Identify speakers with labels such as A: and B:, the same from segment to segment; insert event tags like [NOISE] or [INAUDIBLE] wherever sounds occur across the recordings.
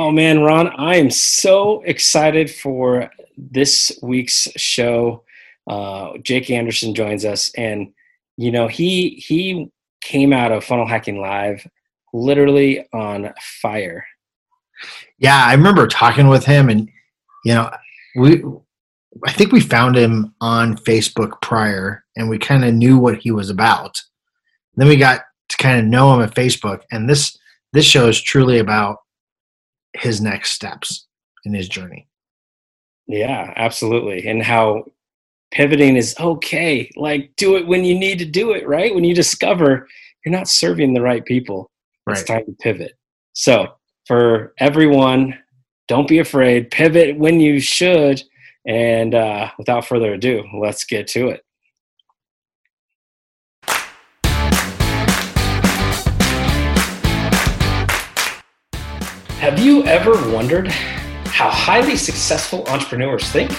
A: Oh man, Ron, I am so excited for this week's show. Uh, Jake Anderson joins us, and you know he he came out of Funnel Hacking Live literally on fire.
B: Yeah, I remember talking with him, and you know, we I think we found him on Facebook prior, and we kind of knew what he was about. Then we got to kind of know him at Facebook, and this this show is truly about his next steps in his journey.
A: Yeah, absolutely. And how pivoting is okay. Like do it when you need to do it, right? When you discover you're not serving the right people, right. it's time to pivot. So, for everyone, don't be afraid. Pivot when you should. And uh, without further ado, let's get to it. Have you ever wondered how highly successful entrepreneurs think?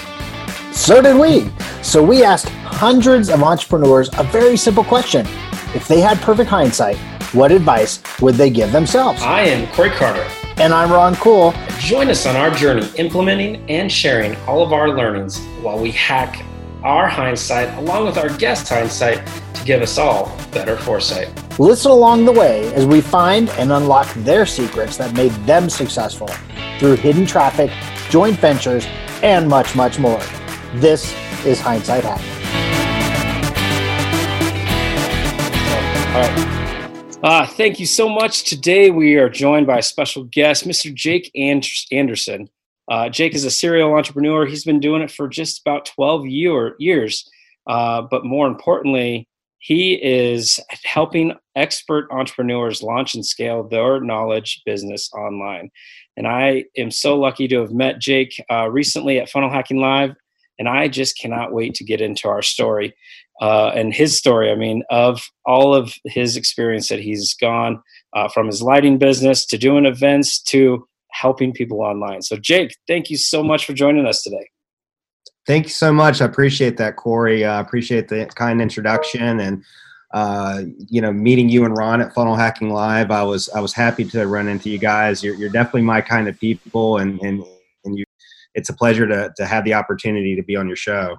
B: So did we. So we asked hundreds of entrepreneurs a very simple question. If they had perfect hindsight, what advice would they give themselves?
A: I am Corey Carter.
B: And I'm Ron Cool.
A: Join us on our journey implementing and sharing all of our learnings while we hack our hindsight along with our guest hindsight to give us all better foresight.
B: Listen along the way as we find and unlock their secrets that made them successful through hidden traffic, joint ventures, and much, much more. This is Hindsight Hacking.
A: All right. Uh, thank you so much. Today we are joined by a special guest, Mr. Jake Anderson. Uh, Jake is a serial entrepreneur. He's been doing it for just about 12 year, years. Uh, but more importantly, he is helping expert entrepreneurs launch and scale their knowledge business online. And I am so lucky to have met Jake uh, recently at Funnel Hacking Live. And I just cannot wait to get into our story uh, and his story. I mean, of all of his experience that he's gone uh, from his lighting business to doing events to helping people online. So, Jake, thank you so much for joining us today.
C: Thank you so much. I appreciate that, Corey. I appreciate the kind introduction and uh, you know meeting you and Ron at Funnel Hacking Live. I was I was happy to run into you guys. You're, you're definitely my kind of people, and and and you. It's a pleasure to to have the opportunity to be on your show.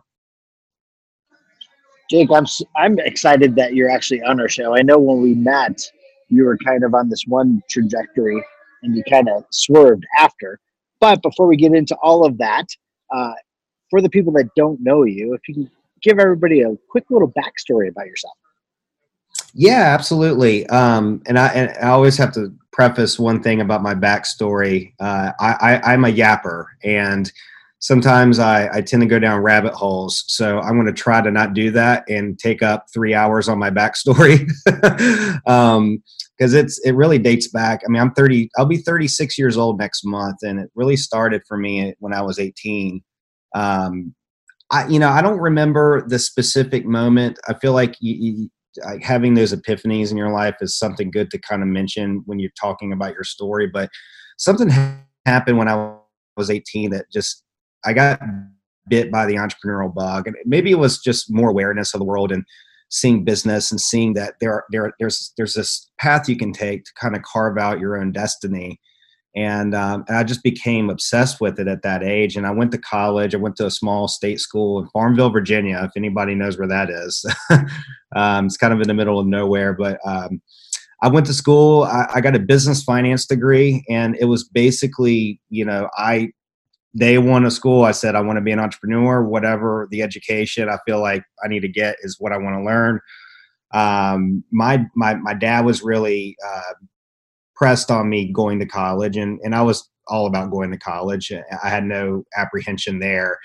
B: Jake, I'm I'm excited that you're actually on our show. I know when we met, you were kind of on this one trajectory and you kind of swerved after. But before we get into all of that, uh, for the people that don't know you, if you can give everybody a quick little backstory about yourself.
C: Yeah, absolutely. Um, and I and I always have to preface one thing about my backstory. Uh, I, I, am a yapper, and sometimes I, I tend to go down rabbit holes. So I'm going to try to not do that and take up three hours on my backstory. [LAUGHS] um, because it's it really dates back. I mean, I'm 30. I'll be 36 years old next month, and it really started for me when I was 18. Um, I you know I don't remember the specific moment. I feel like you, like having those epiphanies in your life is something good to kind of mention when you're talking about your story. But something happened when I was 18 that just I got bit by the entrepreneurial bug, and maybe it was just more awareness of the world and seeing business and seeing that there there there's there's this path you can take to kind of carve out your own destiny and, um, and I just became obsessed with it at that age. And I went to college. I went to a small state school in Farmville, Virginia. If anybody knows where that is, [LAUGHS] um, it's kind of in the middle of nowhere. But um, I went to school. I, I, got a business finance degree, and it was basically, you know, I day one of school, I said, I want to be an entrepreneur, whatever the education I feel like I need to get is what I want to learn. Um, my, my, my dad was really, uh, pressed on me going to college and, and I was all about going to college. I had no apprehension there.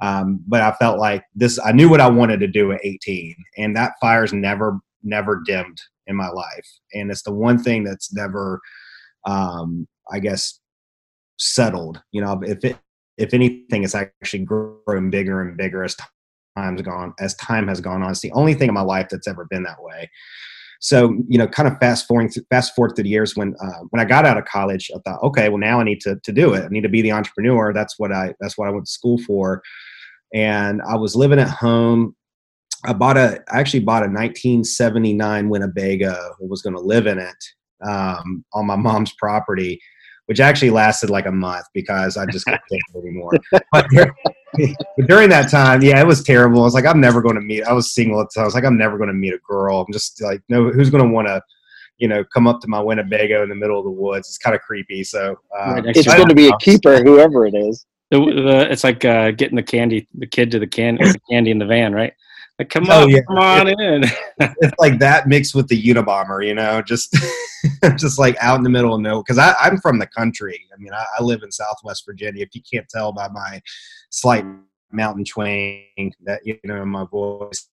C: Um, but I felt like this, I knew what I wanted to do at 18 and that fire's never, never dimmed in my life. And it's the one thing that's never, um, I guess, settled. You know, if it if anything, it's actually grown bigger and bigger as time's gone as time has gone on. It's the only thing in my life that's ever been that way. So you know, kind of fast forwarding fast forward through the years when uh, when I got out of college, I thought, okay, well now I need to to do it. I need to be the entrepreneur. That's what I that's what I went to school for. And I was living at home. I bought a I actually bought a 1979 Winnebago. Was going to live in it um, on my mom's property which actually lasted like a month because I just couldn't take it anymore. But, but during that time, yeah, it was terrible. I was like, I'm never going to meet. I was single, so I was like, I'm never going to meet a girl. I'm just like, no, who's going to want to, you know, come up to my Winnebago in the middle of the woods? It's kind of creepy. So
D: uh, it's going to be a keeper, whoever it is.
A: The, the, it's like uh, getting the candy, the kid to the can, the candy in the van, right? Like, come oh, on, yeah. come on in. [LAUGHS]
C: it's like that mixed with the Unabomber, you know, just [LAUGHS] just like out in the middle of nowhere. Because I'm from the country. I mean, I, I, live in Southwest Virginia. If you can't tell by my slight mountain twang, that you know, in my voice.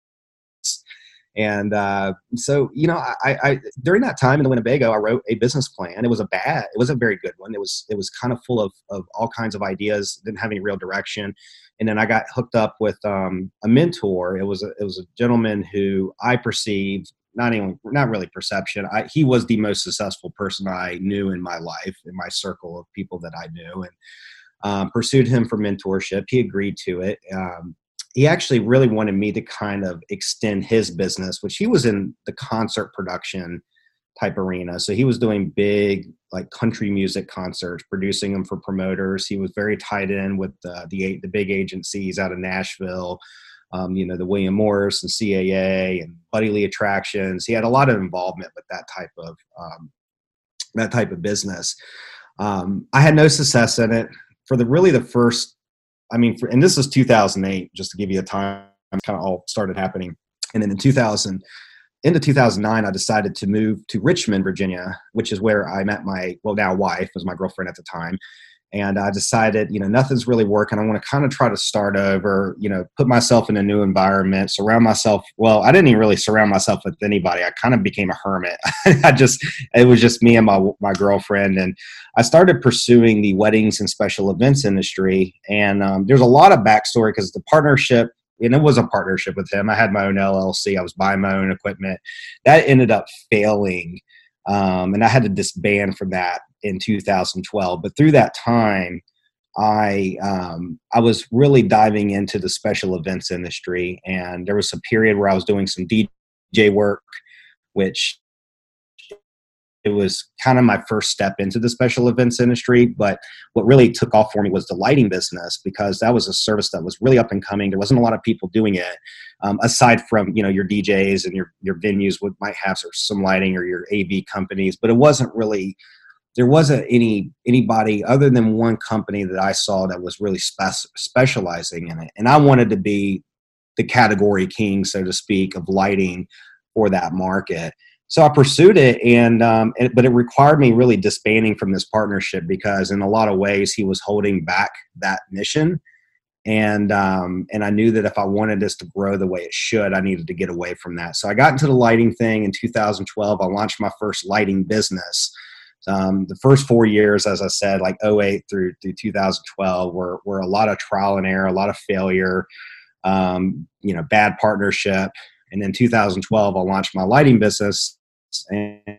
C: And uh, so, you know, I, I, during that time in the Winnebago, I wrote a business plan. It was a bad, it was a very good one. It was it was kind of full of of all kinds of ideas. Didn't have any real direction and then I got hooked up with um, a mentor. It was a, it was a gentleman who I perceived not even not really perception. I, he was the most successful person I knew in my life, in my circle of people that I knew, and um, pursued him for mentorship. He agreed to it. Um, he actually really wanted me to kind of extend his business, which he was in the concert production type arena. So he was doing big like country music concerts, producing them for promoters. He was very tied in with the the, the big agencies out of Nashville. Um, you know, the William Morris and CAA and Buddy Lee Attractions. He had a lot of involvement with that type of um, that type of business. Um, I had no success in it for the really the first. I mean, for, and this was 2008, just to give you a time, kind of all started happening. And then in 2000, into 2009, I decided to move to Richmond, Virginia, which is where I met my, well, now wife was my girlfriend at the time. And I decided, you know, nothing's really working. I want to kind of try to start over, you know, put myself in a new environment, surround myself. Well, I didn't even really surround myself with anybody. I kind of became a hermit. [LAUGHS] I just, it was just me and my, my girlfriend. And I started pursuing the weddings and special events industry. And um, there's a lot of backstory because the partnership and it was a partnership with him. I had my own LLC. I was buying my own equipment. That ended up failing, um, and I had to disband from that in 2012. But through that time, I um, I was really diving into the special events industry, and there was a period where I was doing some DJ work, which it was kind of my first step into the special events industry. But what really took off for me was the lighting business because that was a service that was really up and coming. There wasn't a lot of people doing it, um, aside from you know your DJs and your your venues would might have some lighting or your AV companies, but it wasn't really there wasn't any anybody other than one company that I saw that was really spe- specializing in it, and I wanted to be the category king, so to speak, of lighting for that market so I pursued it, and, um, but it required me really disbanding from this partnership because in a lot of ways he was holding back that mission, and um, and I knew that if I wanted this to grow the way it should, I needed to get away from that. So I got into the lighting thing in 2012. I launched my first lighting business. Um, the first four years, as I said, like 08 through through 2012, were were a lot of trial and error, a lot of failure, um, you know, bad partnership. And then 2012, I launched my lighting business and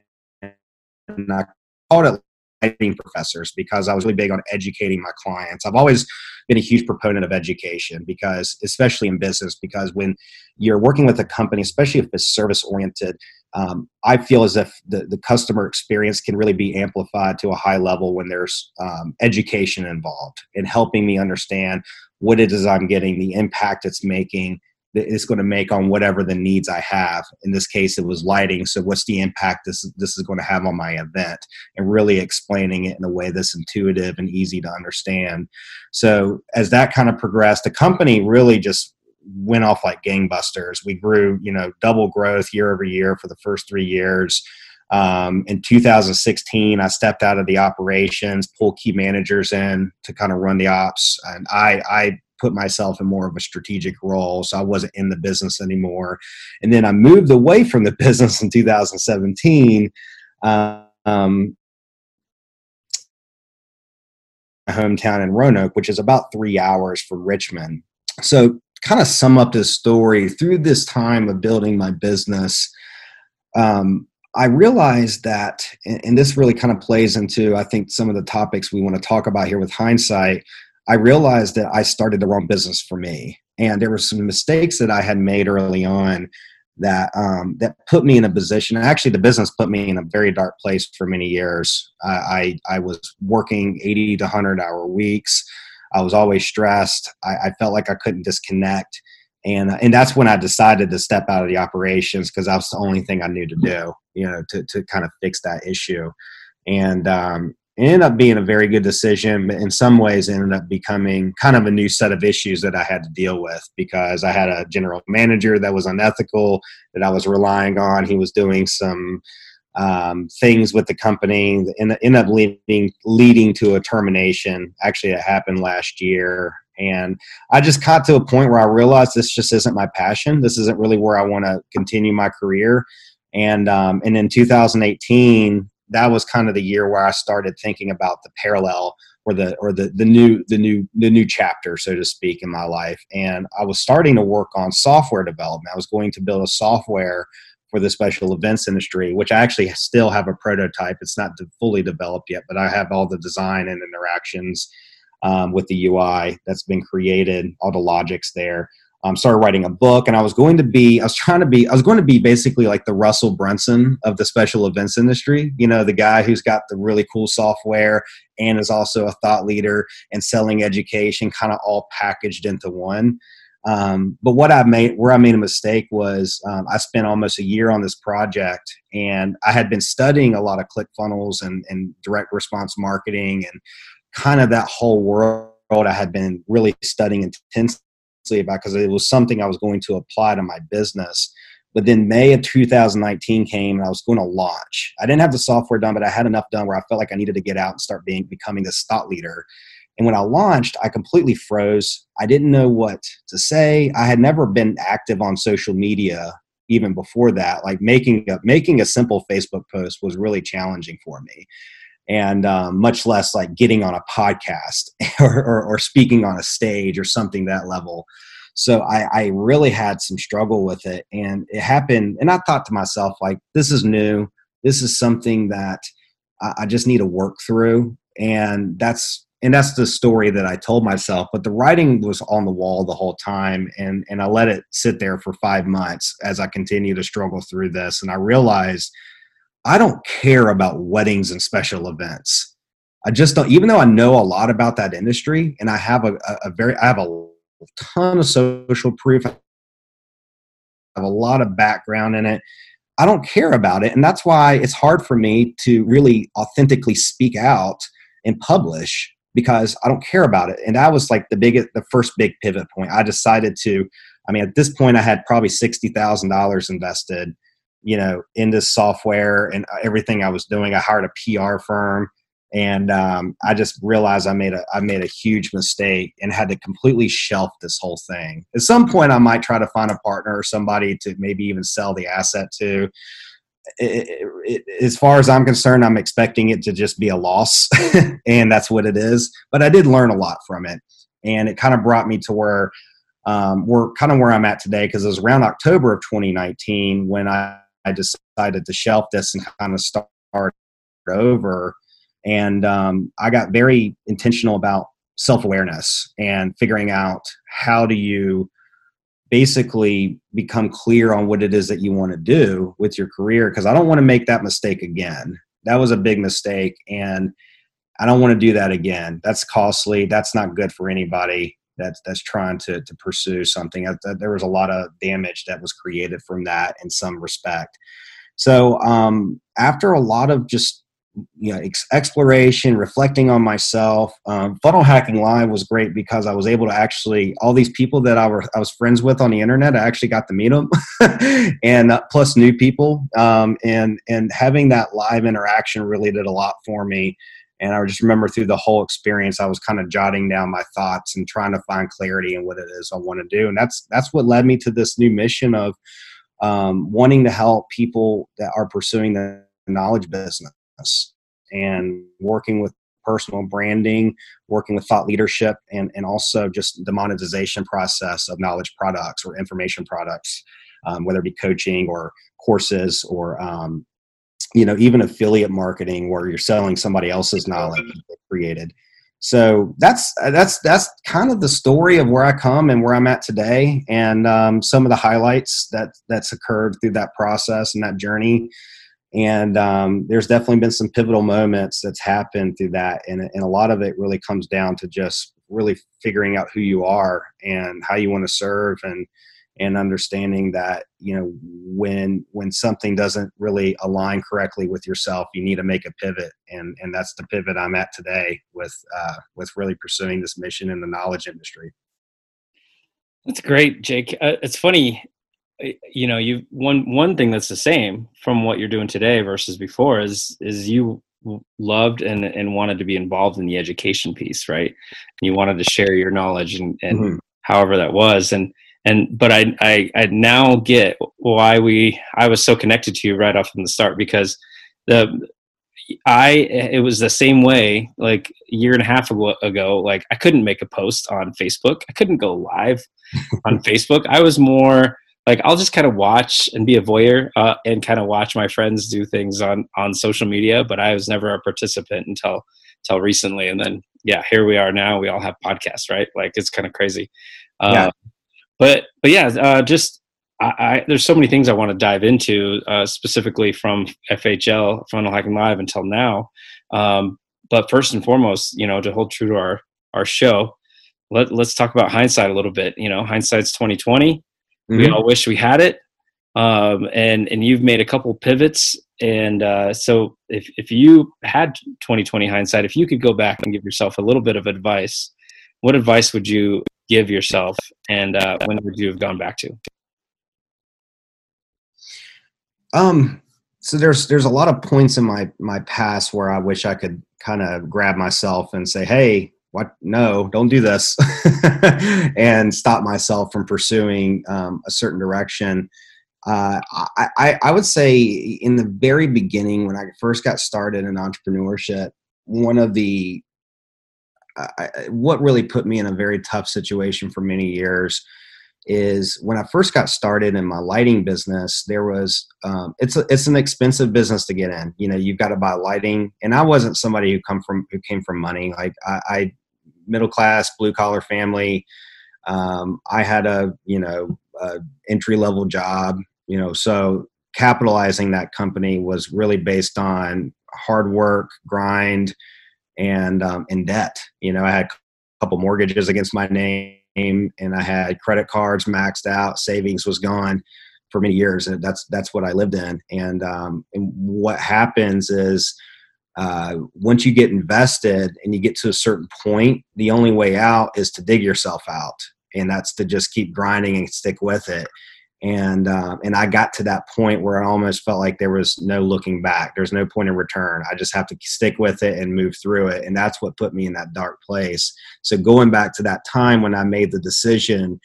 C: I called it lighting professors because I was really big on educating my clients. I've always been a huge proponent of education because, especially in business, because when you're working with a company, especially if it's service oriented, um, I feel as if the, the customer experience can really be amplified to a high level when there's um, education involved in helping me understand what it is I'm getting, the impact it's making, that it's going to make on whatever the needs I have. In this case, it was lighting. So, what's the impact this this is going to have on my event, and really explaining it in a way that's intuitive and easy to understand. So, as that kind of progressed, the company really just went off like gangbusters. We grew, you know, double growth year over year for the first three years. Um, in 2016, I stepped out of the operations, pulled key managers in to kind of run the ops, and I I put myself in more of a strategic role. So I wasn't in the business anymore. And then I moved away from the [LAUGHS] business in 2017. Um, my hometown in Roanoke, which is about three hours from Richmond. So, kind of sum up this story through this time of building my business. Um, I realized that, and this really kind of plays into, I think, some of the topics we want to talk about here with hindsight. I realized that I started the wrong business for me. And there were some mistakes that I had made early on that um, that put me in a position. Actually, the business put me in a very dark place for many years. I I, I was working eighty to hundred hour weeks. I was always stressed. I, I, felt like I couldn't disconnect, and and that's when I decided to step out of the operations because that was the only thing I knew to do. You know, to to kind of fix that issue, and um, it ended up being a very good decision, but in some ways ended up becoming kind of a new set of issues that I had to deal with because I had a general manager that was unethical that I was relying on. He was doing some um, things with the company and ended up leading leading to a termination. Actually, it happened last year, and I just got to a point where I realized this just isn't my passion. This isn't really where I want to continue my career. And um, and in 2018, that was kind of the year where I started thinking about the parallel or the or the the new the new the new chapter, so to speak, in my life. And I was starting to work on software development. I was going to build a software for the special events industry, which I actually still have a prototype. It's not fully developed yet, but I have all the design and interactions um, with the UI that's been created, all the logics there I um, started writing a book and i was going to be i was trying to be i was going to be basically like the russell brunson of the special events industry you know the guy who's got the really cool software and is also a thought leader and selling education kind of all packaged into one um, but what i made where i made a mistake was um, i spent almost a year on this project and i had been studying a lot of ClickFunnels and, and direct response marketing and kind of that whole world i had been really studying intensely about because it was something I was going to apply to my business. But then May of 2019 came and I was going to launch. I didn't have the software done, but I had enough done where I felt like I needed to get out and start being becoming this thought leader. And when I launched, I completely froze. I didn't know what to say. I had never been active on social media even before that. Like making a, making a simple Facebook post was really challenging for me and um, much less like getting on a podcast [LAUGHS] or, or, or, speaking on a stage or something that level. So I, I, really had some struggle with it, and it happened. And I thought to myself, like, this is new. This is something that I, I just need to work through, and that's and that's the story that I told myself. But the writing was on the wall the whole time, and and I let it sit there for five months as I continued to struggle through this, and I realized I don't care about weddings and special events. I just don't, even though I know a lot about that industry and I have a, a, a very, I have a ton of social proof, I have a lot of background in it. I don't care about it. And that's why it's hard for me to really authentically speak out and publish because I don't care about it. And that was like the biggest, the first big pivot point. I decided to, I mean, at this point, I had probably $60,000 invested you know into software and everything I was doing. I hired a PR firm, and um, I just realized I made a I made a huge mistake and had to completely shelf this whole thing. At some point, I might try to find a partner or somebody to maybe even sell the asset to. It, it, as far as I'm concerned, I'm expecting it to just be a loss, [LAUGHS] and that's what it is. But I did learn a lot from it, and it kind of brought me to where um, we're kind of where I'm at today because it was around October of 2019 when I I decided to shelf this and kind of start over. And um, I got very intentional about self awareness and figuring out how do you basically become clear on what it is that you want to do with your career because I don't want to make that mistake again. That was a big mistake and I don't want to do that again. That's costly. That's not good for anybody that's that's trying to to pursue something. There was a lot of damage that was created from that in some respect. So um, after a lot of just you know ex- exploration, reflecting on myself, um, funnel hacking live was great because I was able to actually all these people that I were I was friends with on the internet. I actually got to meet them, [LAUGHS] and uh, plus new people, um, and and having that live interaction really did a lot for me and I just remember through the whole experience, I was kind of jotting down my thoughts and trying to find clarity in what it is I want to do. And that's that's what led me to this new mission of um, wanting to help people that are pursuing the knowledge business and working with personal branding, working with thought leadership, and, and also just the monetization process of knowledge products or information products, um, whether it be coaching or courses or um, you know even affiliate marketing where you're selling somebody else's knowledge created so that's that's that's kind of the story of where I come and where I'm at today, and um, some of the highlights that that's occurred through that process and that journey. And um, there's definitely been some pivotal moments that's happened through that, and, and a lot of it really comes down to just really figuring out who you are and how you want to serve and and understanding that you know when when something doesn't really align correctly with yourself you need to make a pivot. And and that's the pivot i'm at today with uh, with really pursuing this mission in the knowledge industry.
A: That's great jake. Uh, it's funny you know you one one thing that's the same from what you're doing today versus before is is you loved and and wanted to be involved in the education piece right? You wanted to share your knowledge and and mm-hmm. however that was. And and but I, I I now get why we I was so connected to you right off from the start because the I it was the same way like a year and a half ago, ago like I couldn't make a post on Facebook. I couldn't go live on [LAUGHS] Facebook. I was more like I'll just kind of watch and be a voyeur uh, and kind of watch my friends do things on on social media but I was never a participant until until recently and then yeah here we are now we all have podcasts right like it's kind of crazy uh, yeah but but yeah, uh, just I, I, there's so many things I want to dive into, uh, specifically from FHL Funnel Hacking Live until now. Um, but first and foremost, you know, to hold true to our our show, let let's talk about hindsight a little bit. You know, hindsight's 2020. Mm-hmm. We all wish we had it. Um, and and you've made a couple pivots. And uh, so, if if you had 2020 hindsight, if you could go back and give yourself a little bit of advice, what advice would you give yourself, and uh, when would you have gone back to?
C: Um, so there's there's a lot of points in my my past where I wish I could kind of grab myself and say, "Hey, what? No, don't do this," [LAUGHS] and stop myself from pursuing um, a certain direction. Uh, I, I, would say in the very beginning when I first got started in entrepreneurship, one of the I, what really put me in a very tough situation for many years is when I first got started in my lighting business, there was um, it's a, it's an expensive business to get in. You know, you've got to buy lighting, and I wasn't somebody who come from who came from money. Like I, I middle class, blue collar family. Um, I had a you know entry level job. You know, so capitalizing that company was really based on hard work, grind, and um, in debt. You know, I had a couple mortgages against my name, and I had credit cards maxed out. Savings was gone for many years, and that's that's what I lived in. And um, and what happens is. Uh, once you get invested and you get to a certain point, the only way out is to dig yourself out, and that's to just keep grinding and stick with it and uh, and I got to that point where I almost felt like there was no looking back. There's no point of return. I just have to stick with it and move through it, and that's what put me in that dark place. So going back to that time when I made the decision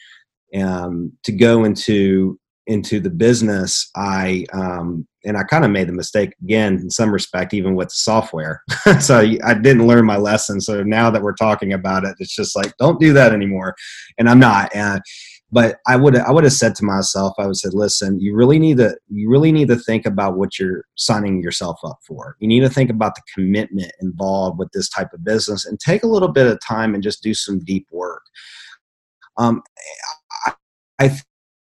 C: um, to go into into the business, I um, and I kind of made the mistake again in some respect, even with the software. [LAUGHS] so I didn't learn my lesson. So now that we're talking about it, it's just like don't do that anymore, and I'm not. And but I would I would have said to myself, I would said, listen, you really need to you really need to think about what you're signing yourself up for. You need to think about the commitment involved with this type of business and take a little bit of time and just do some deep work. Um, I, I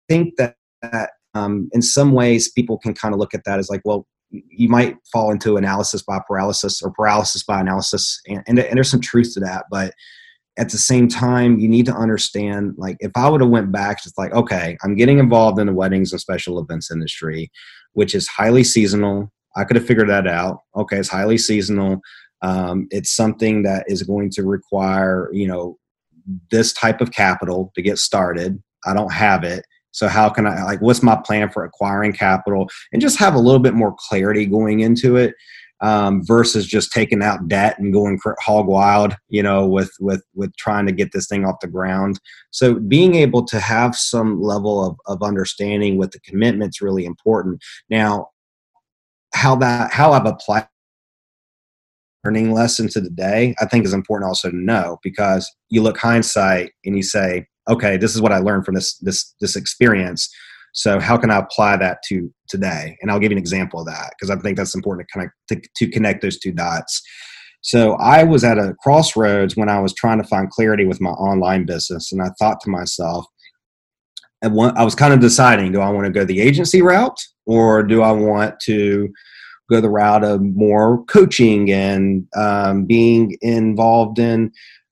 C: think that, that um, in some ways people can kind of look at that as like, well, you might fall into analysis by paralysis or paralysis by analysis, and, and, and there's some truth to that, but at the same time you need to understand like if i would have went back it's like okay i'm getting involved in the weddings and special events industry which is highly seasonal. I could have figured that out. Okay it's highly seasonal. Um, it's something that is going to require you know this type of capital to get started. I don't have it so how can i like what's my plan for acquiring capital and just have a little bit more clarity going into it um, versus just taking out debt and going hog wild, you know, with with with trying to get this thing off the ground. So being able to have some level of, of understanding with the commitment is really important. Now, how that how I've applied learning lesson to the day, I think is important also to know because you look hindsight and you say, okay, this is what I learned from this this this experience so how can I apply that to today? And I'll give you an example of that because I think that's important to connect to, to connect those two dots. So I was at a crossroads when I was trying to find clarity with my online business, and I thought to myself, I was kind of deciding: Do I want to go the agency route, or do I want to go the route of more coaching and um, being involved in,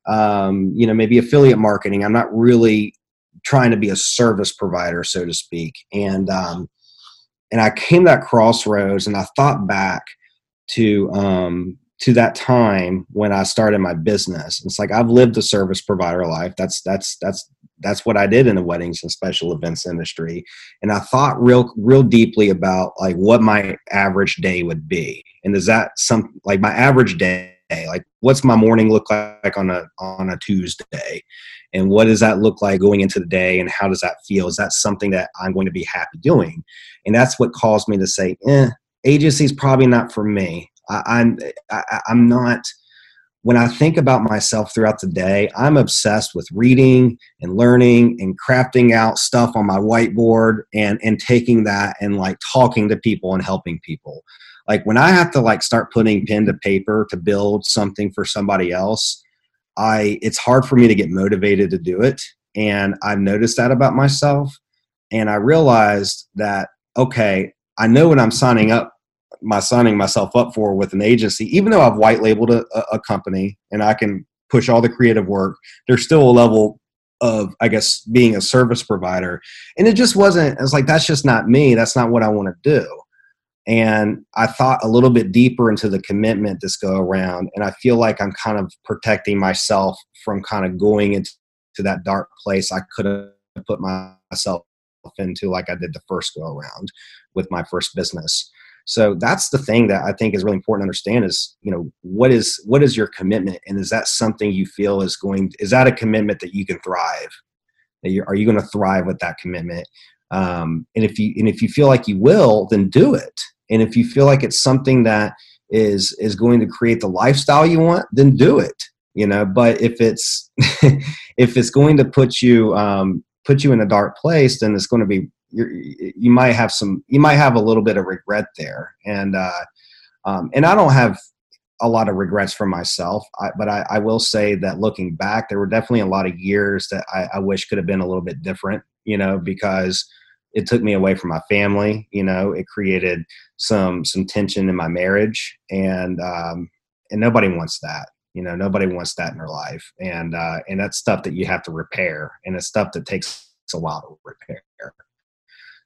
C: um, you know, maybe affiliate marketing? I'm not really trying to be a service provider, so to speak, and um, and I came that crossroads, and I thought back to um, to that time when I started my business. It's like I've lived a service provider life. That's that's that's that's what I did in the weddings and special events industry. And I thought real real deeply about like what my average day would be. And is that some like my average day like what's my morning look like on a on a Tuesday? And what does that look like going into the day and how does that feel? Is that something that I'm going to be happy doing? And that's what caused me to say, eh, agency is probably not for me. I, I'm I, I'm not. When I think about myself throughout the day, I'm obsessed with reading and learning and crafting out stuff on my whiteboard and and taking that and like talking to people and helping people. Like when I have to like start putting pen to paper to build something for somebody else, I it's hard for me to get motivated to do it. And I've noticed that about myself. And I realized that okay, I know what I'm signing up my signing myself up for with an agency, even though I've white labeled a, a company and I can push all the creative work, there's still a level of I guess being a service provider. And it just wasn't, it's like that's just not me. That's not what I want to do. And I thought a little bit deeper into the commitment this go around. And I feel like I'm kind of protecting myself from kind of going into that dark place I could have put myself into like I did the first go around with my first business. So that's the thing that I think is really important to understand is, you know, what is what is your commitment and is that something you feel is going is that a commitment that you can thrive? Are you going to thrive with that commitment? Um, and if you and if you feel like you will, then do it. And if you feel like it's something that is is going to create the lifestyle you want, then do it. You know, but if it's [LAUGHS] if it's going to put you um, put you in a dark place, then it's going to be you might have some you might have a little bit of regret there and uh, um, and i don't have a lot of regrets for myself I, but I, I, will say that looking back there were definitely a lot of years that I, I, wish could have been a little bit different you know because it took me away from my family you know it created some some tension in my marriage and um, and nobody wants that you know nobody wants that in their life and uh, and that's stuff that you have to repair and it's stuff that takes a while to repair.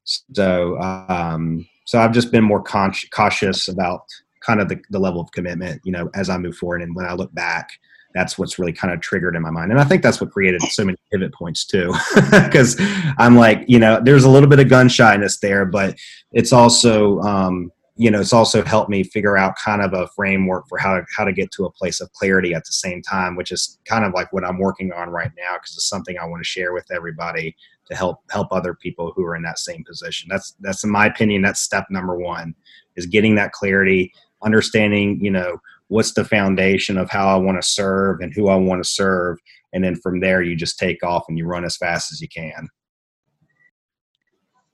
C: So, um, so I've just been more con- cautious about kind of the, the level of commitment, you know, as I move forward. And when I look back, that's what's really kind of triggered in my mind. And I think that's what created so many pivot points too. [LAUGHS] Cause I'm like, you know, there's a little bit of gun shyness there, but it's also, um, you know, it's also helped me figure out kind of a framework for how to, how to get to a place of clarity at the same time, which is kind of like what I'm working on right now. Cause it's something I want to share with everybody to help help other people who are in that same position. That's that's in my opinion that's step number 1 is getting that clarity, understanding, you know, what's the foundation of how I want to serve and who I want to serve and then from there you just take off and you run as fast as you can.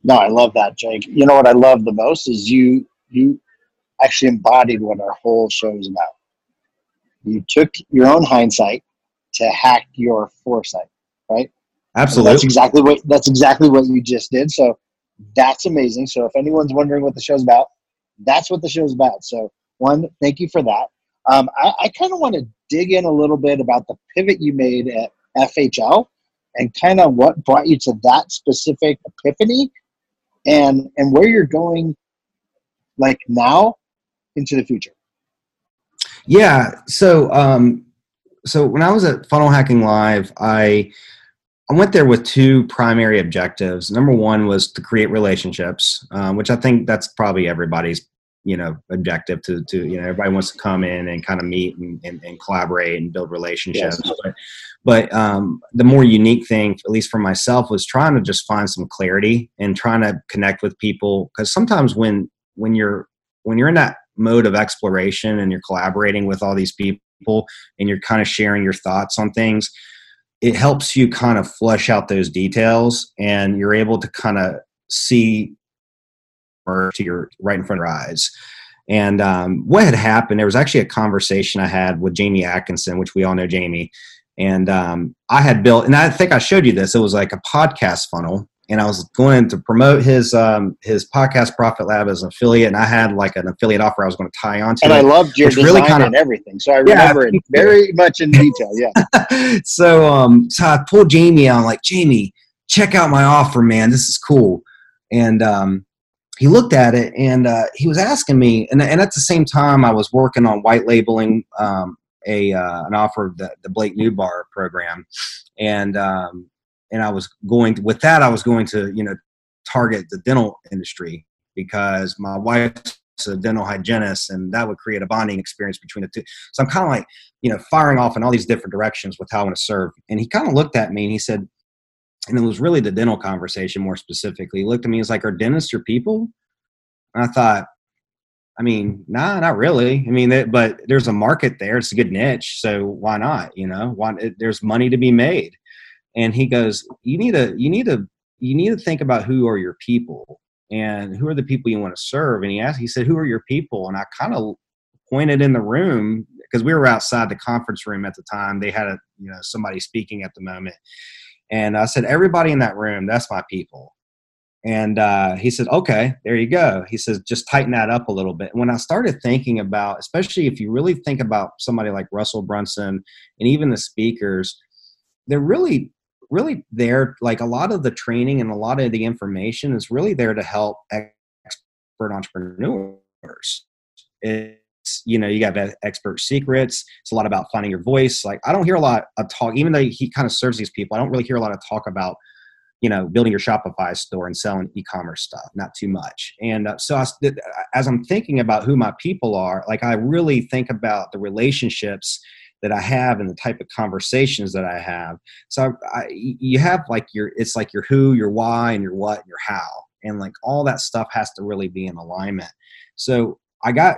E: No, I love that, Jake. You know what I love the most is you you actually embodied what our whole show is about. You took your own hindsight to hack your foresight, right?
C: Absolutely.
E: that's exactly what that's exactly what you just did. So that's amazing. So if anyone's wondering what the show's about, that's what the show's about. So one, thank you for that. Um, I, I kind of want to dig in a little bit about the pivot you made at FHL and kind of what brought you to that specific epiphany and and where you're going like now into the future.
C: Yeah. So um so when I was at Funnel Hacking Live, I I went there with two primary objectives. Number one was to create relationships, um, which I think that's probably everybody's you know objective to to you know everybody wants to come in and kind of meet and, and, and collaborate and build relationships. Yes. But, but um, the more unique thing, at least for myself, was trying to just find some clarity and trying to connect with people because sometimes when when you're when you're in that mode of exploration and you're collaborating with all these people and you're kind of sharing your thoughts on things it helps you kind of flesh out those details and you're able to kind of see to your right in front of your eyes And um, what had happened, there was actually a conversation I had with Jamie Atkinson, which we all know Jamie. And um, I had built, and I think I showed you this. It was like a podcast funnel, and I was going to promote his um, his podcast Profit Lab as an affiliate, and I had like an affiliate offer I was going to tie on to.
E: And
C: it,
E: I loved your design
C: really kinda,
E: and everything, so I
C: Yeah,
E: remember it very much in detail. Yeah, [LAUGHS]
C: so um, so I pulled Jamie out. I'm like, Jamie, check out my offer, man. This is cool. And um, he looked at it and uh, he was asking me, and, and at the same time, I was working on white labeling um, a uh, an offer of the, the Blake Newbar program, and um, and I was going to, with that, I was going to you know target the dental industry because my wife's a dental hygienist, and that would create a bonding experience between the two. So I'm kind of like you know firing off in all these different directions with how I want to serve. And he kind of looked at me and he said, and it was really the dental conversation more specifically. He looked at me, he's like, Are dentists your people? And I thought, I mean, nah, not really. I mean, but there's a market there. It's a good niche, so why not? You know, why, there's money to be made. And he goes, you need to, you need to, you need to think about who are your people and who are the people you want to serve. And he asked, he said, who are your people? And I kind of pointed in the room because we were outside the conference room at the time. They had a, you know, somebody speaking at the moment. And I said, everybody in that room, that's my people. And uh, he said, okay, there you go. He says, just tighten that up a little bit. When I started thinking about, especially if you really think about somebody like Russell Brunson and even the speakers, they're really, really there. Like a lot of the training and a lot of the information is really there to help expert entrepreneurs. It's, you know, you got expert secrets. It's a lot about finding your voice. Like I don't hear a lot of talk, even though he kind of serves these people, I don't really hear a lot of talk about you know building your shopify store and selling e-commerce stuff not too much and uh, so I, as i'm thinking about who my people are like i really think about the relationships that i have and the type of conversations that i have so I, you have like your it's like your who your why and your what and your how and like all that stuff has to really be in alignment so i got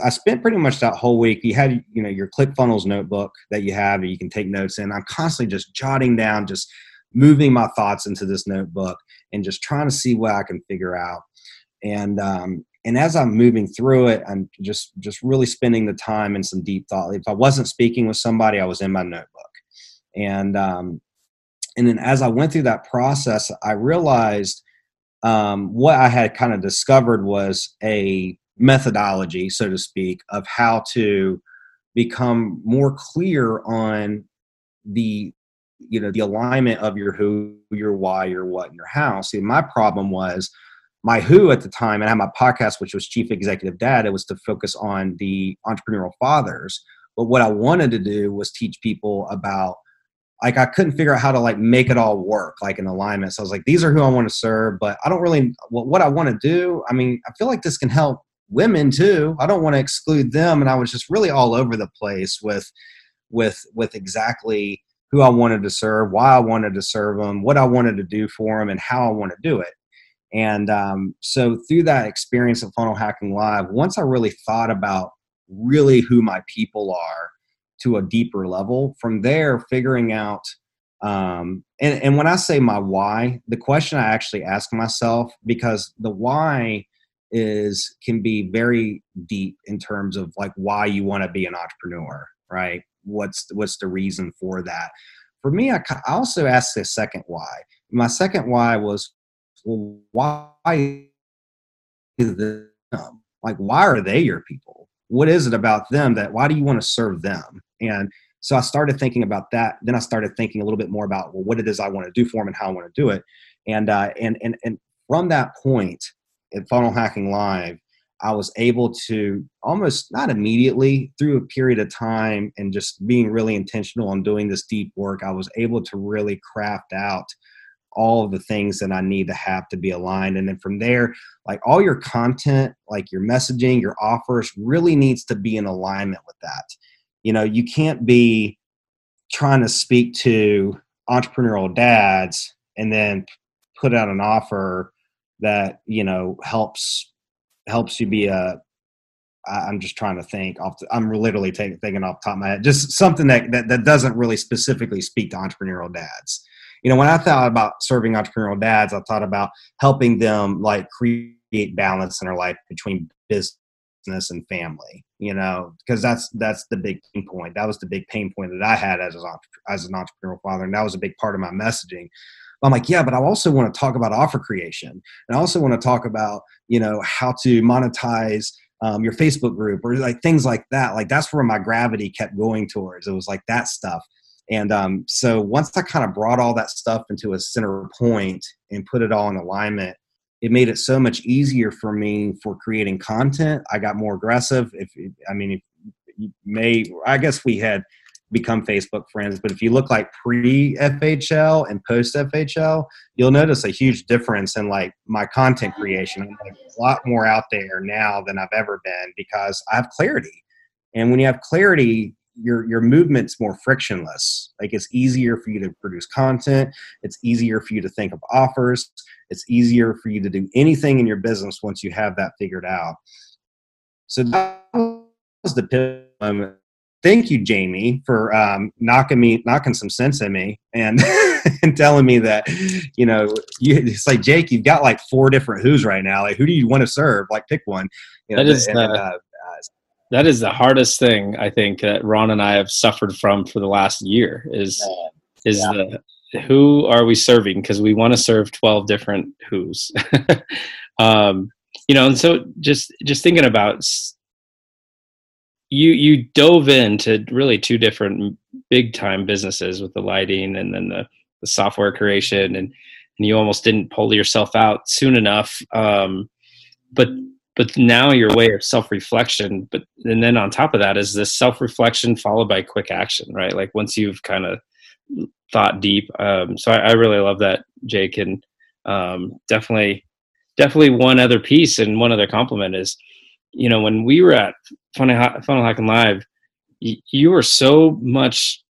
C: I spent pretty much that whole week. You had, you know, your ClickFunnels notebook that you have, and you can take notes in. I'm constantly just jotting down, just moving my thoughts into this notebook and just trying to see what I can figure out. And um, and as I'm moving through it, I'm just just really spending the time in some deep thought. If I wasn't speaking with somebody, I was in my notebook. And um, and then as I went through that process, I realized um, what I had kind of discovered was a methodology, so to speak, of how to become more clear on the you know the alignment of your who your why your what and your how. See my problem was my who at the time and i had my podcast which was chief executive dad it was to focus on the entrepreneurial fathers. But what i wanted to do was teach people about like i couldn't figure out how to like make it all work like in alignment. So i was like these are who i want to serve but i don't really well, what i want to do i mean i feel like this can help women too i don't want to exclude them and i was just really all over the place with with with exactly who I wanted to serve, why I wanted to serve them, what I wanted to do for them, and how I want to do it. And um, so through that experience of Funnel Hacking Live, once I really thought about really who my people are to a deeper level, from there, figuring out, um, and, and when I say my why, the question I actually ask myself, because the why is can be very deep in terms of like why you want to be an entrepreneur, right? what's what's the reason for that? For me i, I also asked the second why. My second why was well why is them? Like why are they your people? What is it about them that why do you want to serve them? And so i started thinking about that then i started thinking a little bit more about well what it is i want to do for them and how i want to do it. And uh, and and and from that point at funnel hacking live I was able to almost not immediately through a period of time and just being really intentional on doing this deep work, I was able to really craft out all of the things that I need to have to be aligned. And then from there, like all your content, like your messaging, your offers really needs to be in alignment with that. You know, you can't be trying to speak to entrepreneurial dads and then put out an offer that, you know, helps helps you be a I'm just trying to think off. The, I'm literally taking thinking off the top of my head. Just something that, that that doesn't really specifically speak to entrepreneurial dads. You know, when I thought about serving entrepreneurial dads, I thought about helping them like create balance in their life between business and family you know because that's that's the big pain point that was the big pain point that i had as an, as an entrepreneurial father and that was a big part of my messaging i'm like yeah but i also want to talk about offer creation and i also want to talk about you know how to monetize um, your facebook group or like things like that like that's where my gravity kept going towards it was like that stuff and um, so once i kind of brought all that stuff into a center point and put it all in alignment it made it so much easier for me for creating content. I got more aggressive. If I mean, if you may, I guess we had become Facebook friends, but if you look like pre FHL and post FHL, you'll notice a huge difference in like my content creation. I'm like a lot more out there now than I've ever been because I have clarity. And when you have clarity, your your movement's more frictionless. Like it's easier for you to produce content. It's easier for you to think of offers. It's easier for you to do anything in your business once you have that figured out. So that was the pivot moment. Thank you, Jamie, for um, knocking me, knocking some sense in me, and [LAUGHS] and telling me that, you know, you, it's like Jake, you've got like four different who's right now. Like, who do you want to serve? Like, pick one. You know,
A: that is and, uh, that is the hardest thing I think that Ron and I have suffered from for the last year is is yeah. the who are we serving because we want to serve 12 different who's [LAUGHS] um, you know and so just just thinking about you you dove into really two different big time businesses with the lighting and then the, the software creation and and you almost didn't pull yourself out soon enough. Um, but but now your way of self-reflection but and then on top of that is this self-reflection followed by quick action right? Like once you've kind of thought deep um, so I, I, really love that jake and um, definitely definitely one other piece and one other compliment is you know when we were at funnel, funnel hacking live y- you were so much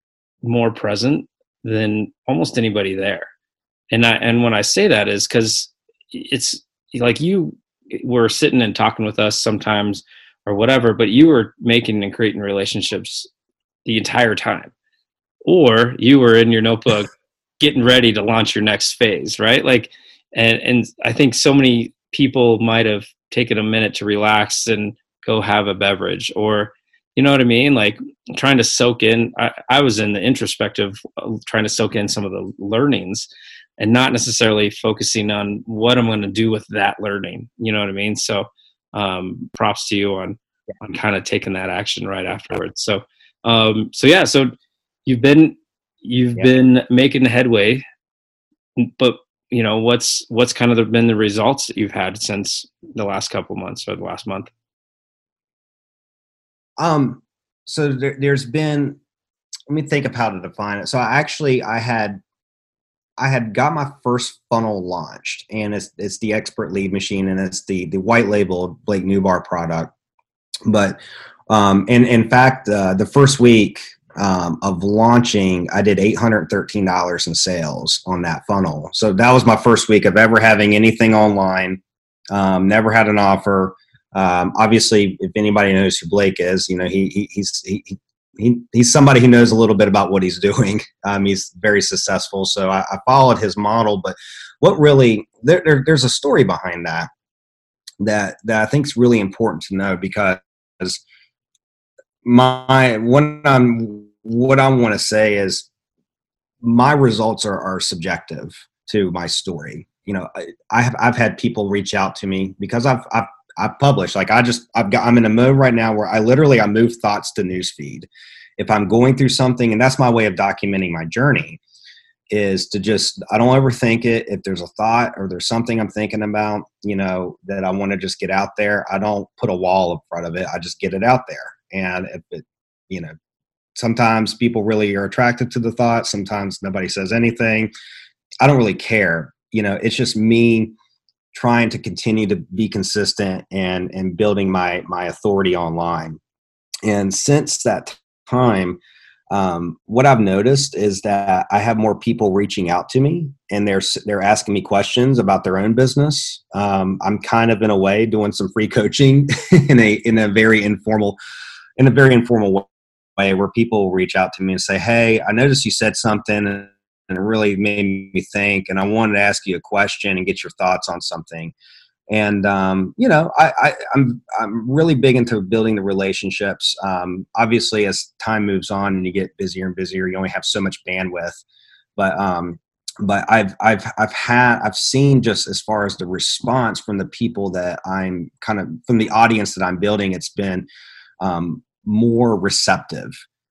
A: more present than almost anybody there and i and when i say that is because it's like you were sitting and talking with us sometimes or whatever, but you were making and creating relationships the entire time. Or you were in your notebook [LAUGHS] getting ready to launch your next phase, right? Like and and I think so many people might have taken a minute to relax and go have a beverage or you know what I mean? Like trying to soak in. I, I was in the introspective, uh, trying to soak in some of the learnings and not necessarily focusing on what I'm going to do with that learning. You know what I mean? So, um, props to you on on kind of taking that action right afterwards. So, um, so yeah, so you've been you've yeah. been making headway, but you know what's what's kind of been the results that you've had since the last couple months or the last month.
C: Um, so there, there's been. Let me think of how to define it. So I actually I had I had got my first funnel launched, and it's it's the expert lead machine, and it's the the white label Blake Nubar product. But um, and in fact, uh, the first week um, of launching, I did eight hundred thirteen dollars in sales on that funnel. So that was my first week of ever having anything online. Um, never had an offer. Um, obviously, if anybody knows who Blake is, you know he, he he's he, he, he's somebody who knows a little bit about what he's [LAUGHS] doing. Um, he's very successful, so I, I, followed his model. But what really there, there, there's a story behind that that that I think is really important to know because my what I'm what I want to say is my results are, are subjective to my story. You know, I, I have I've had people reach out to me because I've I've I publish. Like I just I've got I'm in a mode right now where I literally I move thoughts to newsfeed. If I'm going through something, and that's my way of documenting my journey, is to just I don't overthink it. If there's a thought or there's something I'm thinking about, you know, that I want to just get out there, I don't put a wall in front of it. I just get it out there. And it, you know, sometimes people really are attracted to the thought. Sometimes nobody says anything. I don't really care. You know, it's just me trying to continue to be consistent and and building my my authority online and since that time um, what I've noticed is that I have more people reaching out to me, and they're they're asking me questions about their own business. Um, I'm kind of in a way doing some free coaching [LAUGHS] in a in a very informal in a very informal way, where people reach out to me and say, "Hey, I noticed you said something, and it really made me think and i wanted to ask you a question and get your thoughts on something and um, you know I, I I'm I'm really big into building the relationships. Um, obviously, as time moves on and you get busier and busier, you only have so much bandwidth. But um, but I've I've I've had I've seen just as far as the response from the people that I'm kind of from the audience that I'm building, it's been um, more receptive,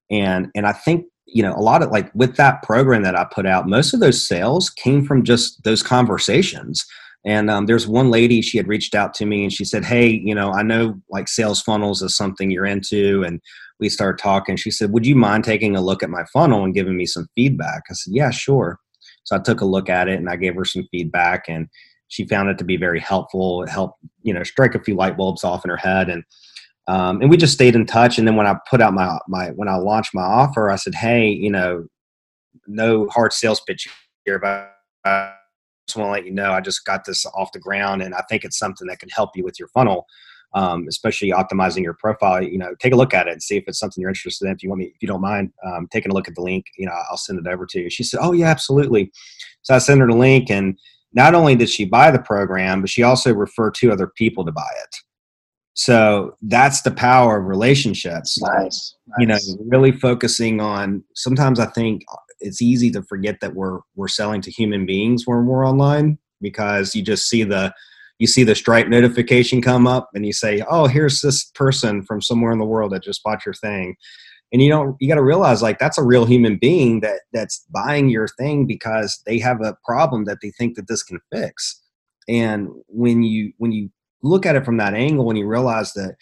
C: and and I think you know a lot of like with that program that I put out, most of those sales came from just those conversations. And um, there's one lady she had reached out to me and she said, "Hey, you know, I know like sales funnels is something you're into," and we started talking. She said, "Would you mind taking a look at my funnel and giving me some feedback?" I said, "Yeah, sure." So I took a look at it and I gave her some feedback and she found it to be very helpful. It helped, you know, strike a few light bulbs off in her head. And, um, and we just stayed in touch. And then when I put out my, my, when I launched my offer, I said, Hey, you know, no hard sales pitch here, but I just want to let you know, I just got this off the ground and I think it's something that can help you with your funnel um, especially optimizing your profile, you know, take a look at it and see if it's something you're interested in. If you want me, if you don't mind um, taking a look at the link, you know, I'll send it over to you. She said, "Oh yeah, absolutely." So I sent her the link, and not only did she buy the program, but she also referred two other people to buy it. So that's the power of relationships.
E: Nice.
C: You know, really focusing on. Sometimes I think it's easy to forget that we're we're selling to human beings when we're online because you just see the you see the Stripe notification come up and you say, "Oh, here's this person from somewhere in the world that just bought your thing." And you don't you got to realize like that's a real human being that that's buying your thing because they have a problem that they think that this can fix. And when you when you look at it from that angle when you realize that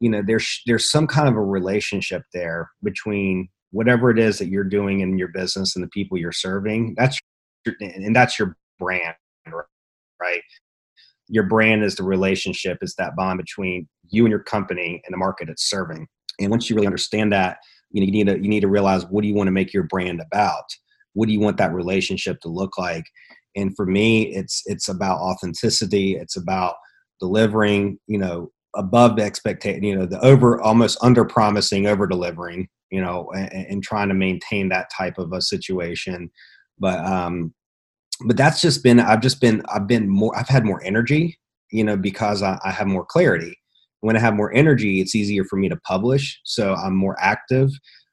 C: you know there's there's some kind of a relationship there between whatever it is that you're doing in your business and the people you're serving. That's your, and that's your brand right? Your brand is the relationship is that bond between you and your company and the market it's serving. And once you really understand that you, know, you need to you need to realize what do you want to make your brand about? What do you want that relationship to look like? And for me it's it's about authenticity. It's about delivering you know above the expectation you know the over almost under promising over delivering you know and, and, trying to maintain that type of a situation. But um but that's just been i've just been i've been more i've had more energy you know because I, I, have more clarity. When i have more energy it's easier for me to publish so i'm more active.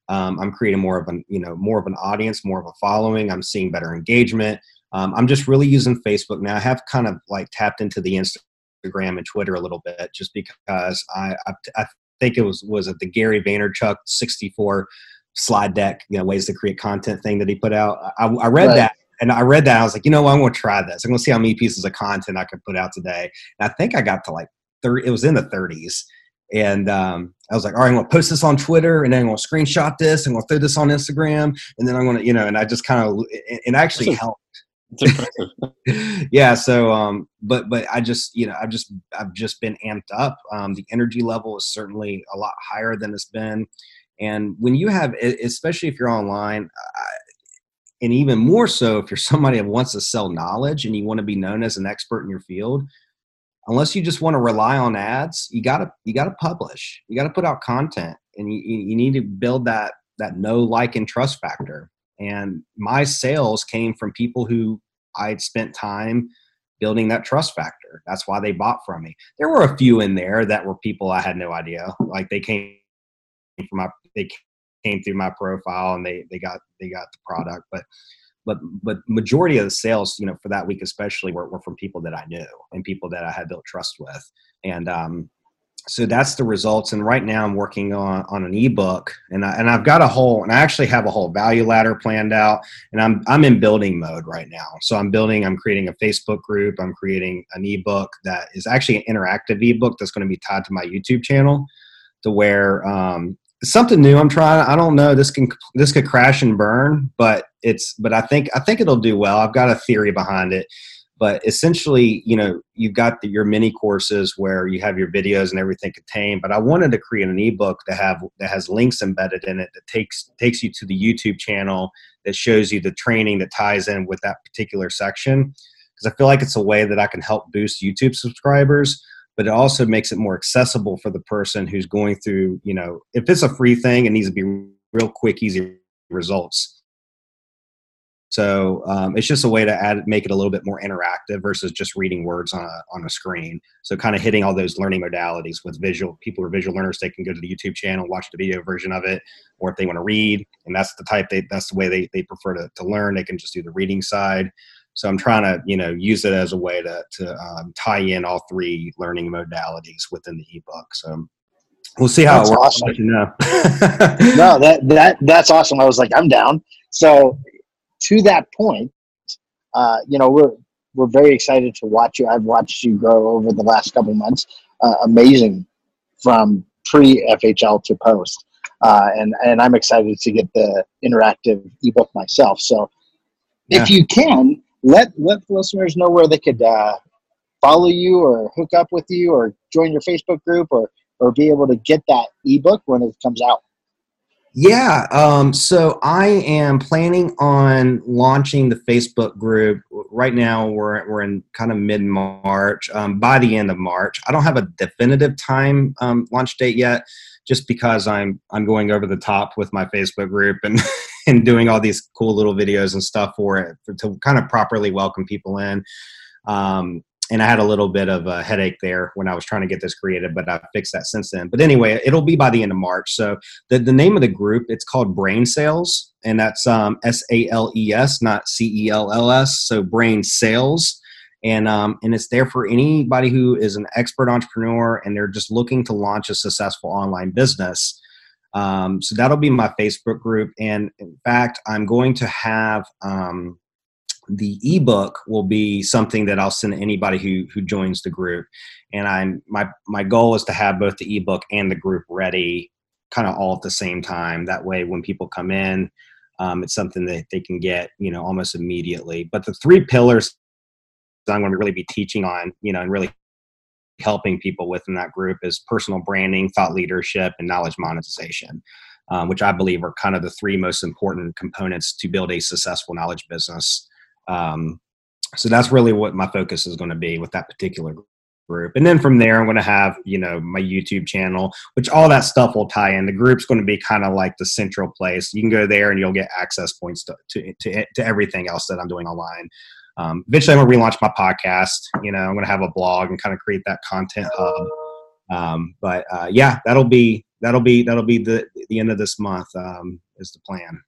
C: Um, i'm creating more of an you know more of an audience more of a following. I'm seeing better engagement. Um, i'm just really using facebook now. I have kind of like tapped into the instagram and twitter a little bit just because i i, I think it was was it the gary vaynerchuk 64 slide deck you know ways to create content thing that he put out i, I read right. that and I read that. I was like, you know, what? I'm going to try this. I'm going to see how many pieces of content I can put out today. And I think I got to like 30, it was in the 30s. And um, I was like, all right, I'm going to post this on Twitter and then I'm going to screenshot this and I'm going to throw this on Instagram. And then I'm going to, you know, and I just kind of, it actually helped. [LAUGHS] yeah. So, um, but, but I just, you know, I've just, I've just been amped up. Um, the energy level is certainly a lot higher than it's been. And when you have, especially if you're online, I, and even more so if you're [LAUGHS] somebody that wants to sell knowledge and you want to be known as an expert in your field unless you just want to rely on ads you got to you got to publish you got to put out content and you, you need to build that that no like and trust factor and my sales came from people who i'd spent time building that trust factor. That's why they bought from me. There were a few in there that were people i had no idea. Like they came from my they came through my profile and they they got they got the product but but but majority of the sales you know for that week especially were, were from people that i knew and people that i had built trust with. And um so that's the results and right now i'm working on on an ebook and I, and I've got a whole and I actually have a whole value ladder planned out and I'm I'm in building mode right now so I'm building I'm creating a Facebook group I'm creating an ebook that is actually an interactive ebook that's going to be tied to my YouTube channel to where um, something new I'm trying. I don't know. This can this could crash and burn, but it's but I think I think it'll do well. I've got a theory behind it. But essentially, you know, you've got the, your mini courses where you have your videos and everything contained. But I wanted to create an ebook that have that has links embedded in it that takes takes you to the YouTube channel that shows you the training that ties in with that particular section. Because I feel like it's a way that I can help boost YouTube subscribers but it also makes it more accessible for the person who's going through, you know, if it's a free thing, it needs to be real quick, easy results. So um, it's just a way to add, make it a little bit more interactive versus just reading words on a, on a screen. So kind of hitting all those learning modalities with visual. People who are visual learners, they can go to the YouTube channel, watch the video version of it, or if they want to read, and that's the type they, that's the way they, they prefer to, to learn, they can just do the reading side. So I'm trying to, you know, use it as a way to, to um, tie in all three learning modalities within the ebook. So we'll see how
E: That's
C: it works.
E: awesome.
C: You know.
E: no, [LAUGHS] that that that's awesome. I was like, I'm down. So to that point, uh, you know, we're we're very excited to watch you. I've watched you grow over the last couple months. Uh, amazing from pre FHL to post, uh, and and I'm excited to get the interactive ebook myself. So if you can let let the listeners know where they could uh, follow you or hook up with you or join your Facebook group or or be able to get that ebook when it comes out.
C: Yeah. Um, so I am planning on launching the Facebook group. Right now, we're, we're in kind of mid March, um, by the end of March. I don't have a definitive time um, launch date yet, just because I'm I'm going over the top with my Facebook group and [LAUGHS] and doing all these cool little videos and stuff for it for, to kind of properly welcome people in. Um, and I had a little bit of a headache there when I was trying to get this created, but I fixed that since then. But anyway, it'll be by the end of March. So the, the name of the group it's called Brain Sales, and that's um, S A L E S, not C E L L S. So Brain Sales, and um, and it's there for anybody who is an expert entrepreneur and they're just looking to launch a successful online business. Um, so that'll be my Facebook group, and in fact, I'm going to have. Um, the ebook will be something that I'll send to anybody who who joins the group. And I'm my my goal is to have both the ebook and the group ready, kind of all at the same time. That way, when people come in, um, it's something that they can get you know almost immediately. But the three pillars I'm going to really be teaching on, you know, and really helping people within that group is personal branding, thought leadership, and knowledge monetization. Um, which I believe are kind of the three most important components to build a successful knowledge business. Um, so that's really what my focus is going to be with that particular group. And then from there, I'm going to have, you know, my YouTube channel, which all that stuff will tie in. The group's going to be kind of like the central place. You can go there and you'll get access points to, to, to, to everything else that I'm doing online. Um, eventually, I'm going to relaunch my podcast. You know, I'm going to have a blog and kind of create that content hub. Um, but uh, yeah, that'll be that'll be that'll be the the end of this month um, is the plan.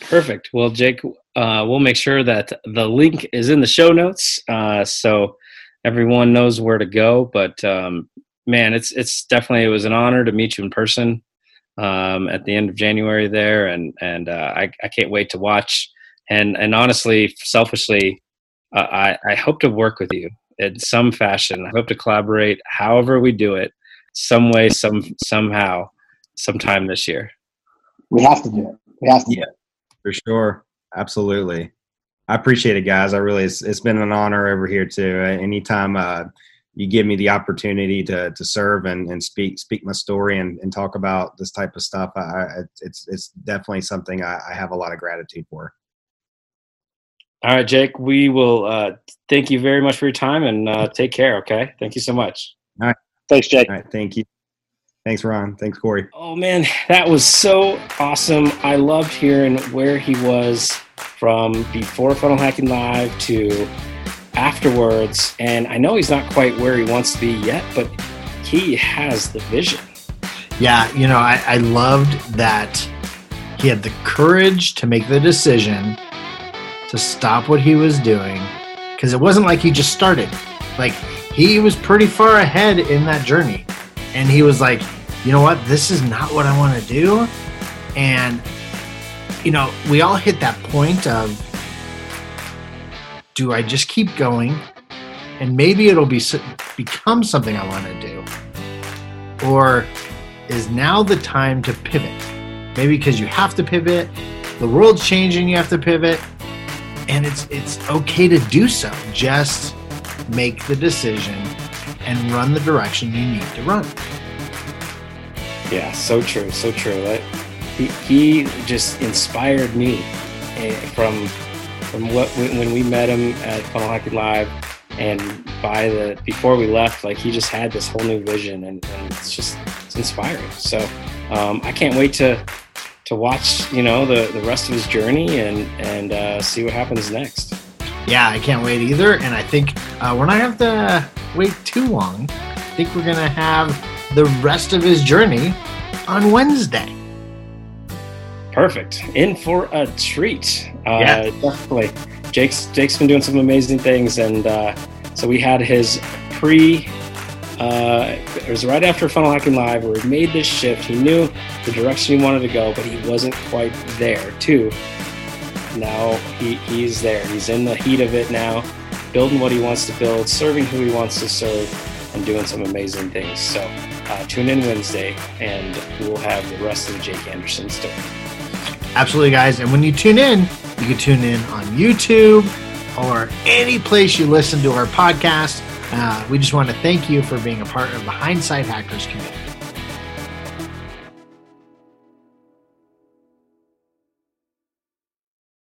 A: Perfect. Well, Jake, uh, we'll make sure that the link is in the show notes, uh, so everyone knows where to go. But um, man, it's it's definitely it was an honor to meet you in person um, at the end of January there, and and uh, I I can't wait to watch. And and honestly, selfishly, uh, I I hope to work with you in some fashion. I hope to collaborate, however we do it, some way, some somehow, sometime this year.
E: We have to do it. We have to.
C: Yeah. For sure. Absolutely. I appreciate it, guys. I really, it's, it's been an honor over here too. Uh, anytime uh, you give me the opportunity to, to serve and, and speak, speak my story and, and talk about this type of stuff, I, I, it's, it's definitely something I, I have a lot of gratitude for.
A: All right, Jake, we will uh, thank you very much for your time and uh, take care. Okay. Thank you so much. All right.
E: Thanks, Jake.
C: All right. Thank you. Thanks, Ron. Thanks, Corey.
A: Oh, man, that was so awesome. I loved hearing where he was from before Funnel Hacking Live to afterwards. And I know he's not quite where he wants to be yet, but he has the vision.
B: Yeah, you know, I, I loved that he had the courage to make the decision to stop what he was doing because it wasn't like he just started. Like, he was pretty far ahead in that journey. And he was like, you know what? This is not what I want to do. And, you know, we all hit that point of do I just keep going? And maybe it'll be become something I want to do. Or is now the time to pivot? Maybe because you have to pivot, the world's changing, you have to pivot, and it's it's okay to do so. Just make the decision and run the direction you need to run.
A: Yeah, so true, so true. That he, he just inspired me eh, from from what when we met him at Funnel Hacking Live, and by the before we left, like he just had this whole new vision, and, and it's just it's inspiring. So um, I can't wait to to watch, you know, the the rest of his journey and and uh, see what happens next.
B: Yeah, I can't wait either. And I think uh, we're not going to have to wait too long. I think we're going to have the rest of his journey on Wednesday.
A: Perfect. In for a treat. Uh,
B: Yeah.
A: Definitely. Jake's Jake's been doing some amazing things, and uh, so we had his pre. Uh, it was right after Funnel Hacking Live where he made this shift. He knew the direction he wanted to go, but he wasn't quite there too. Now he, he's there. He's in the heat of it now, building what he wants to build, serving who he wants to serve, and doing some amazing things. So uh, tune in Wednesday, and we'll have the rest of the Jake Anderson story.
B: Absolutely, guys. And when you tune in, you can tune in on YouTube or any place you listen to our podcast. Uh, we just want to thank you for being a part of the Hindsight Hackers community.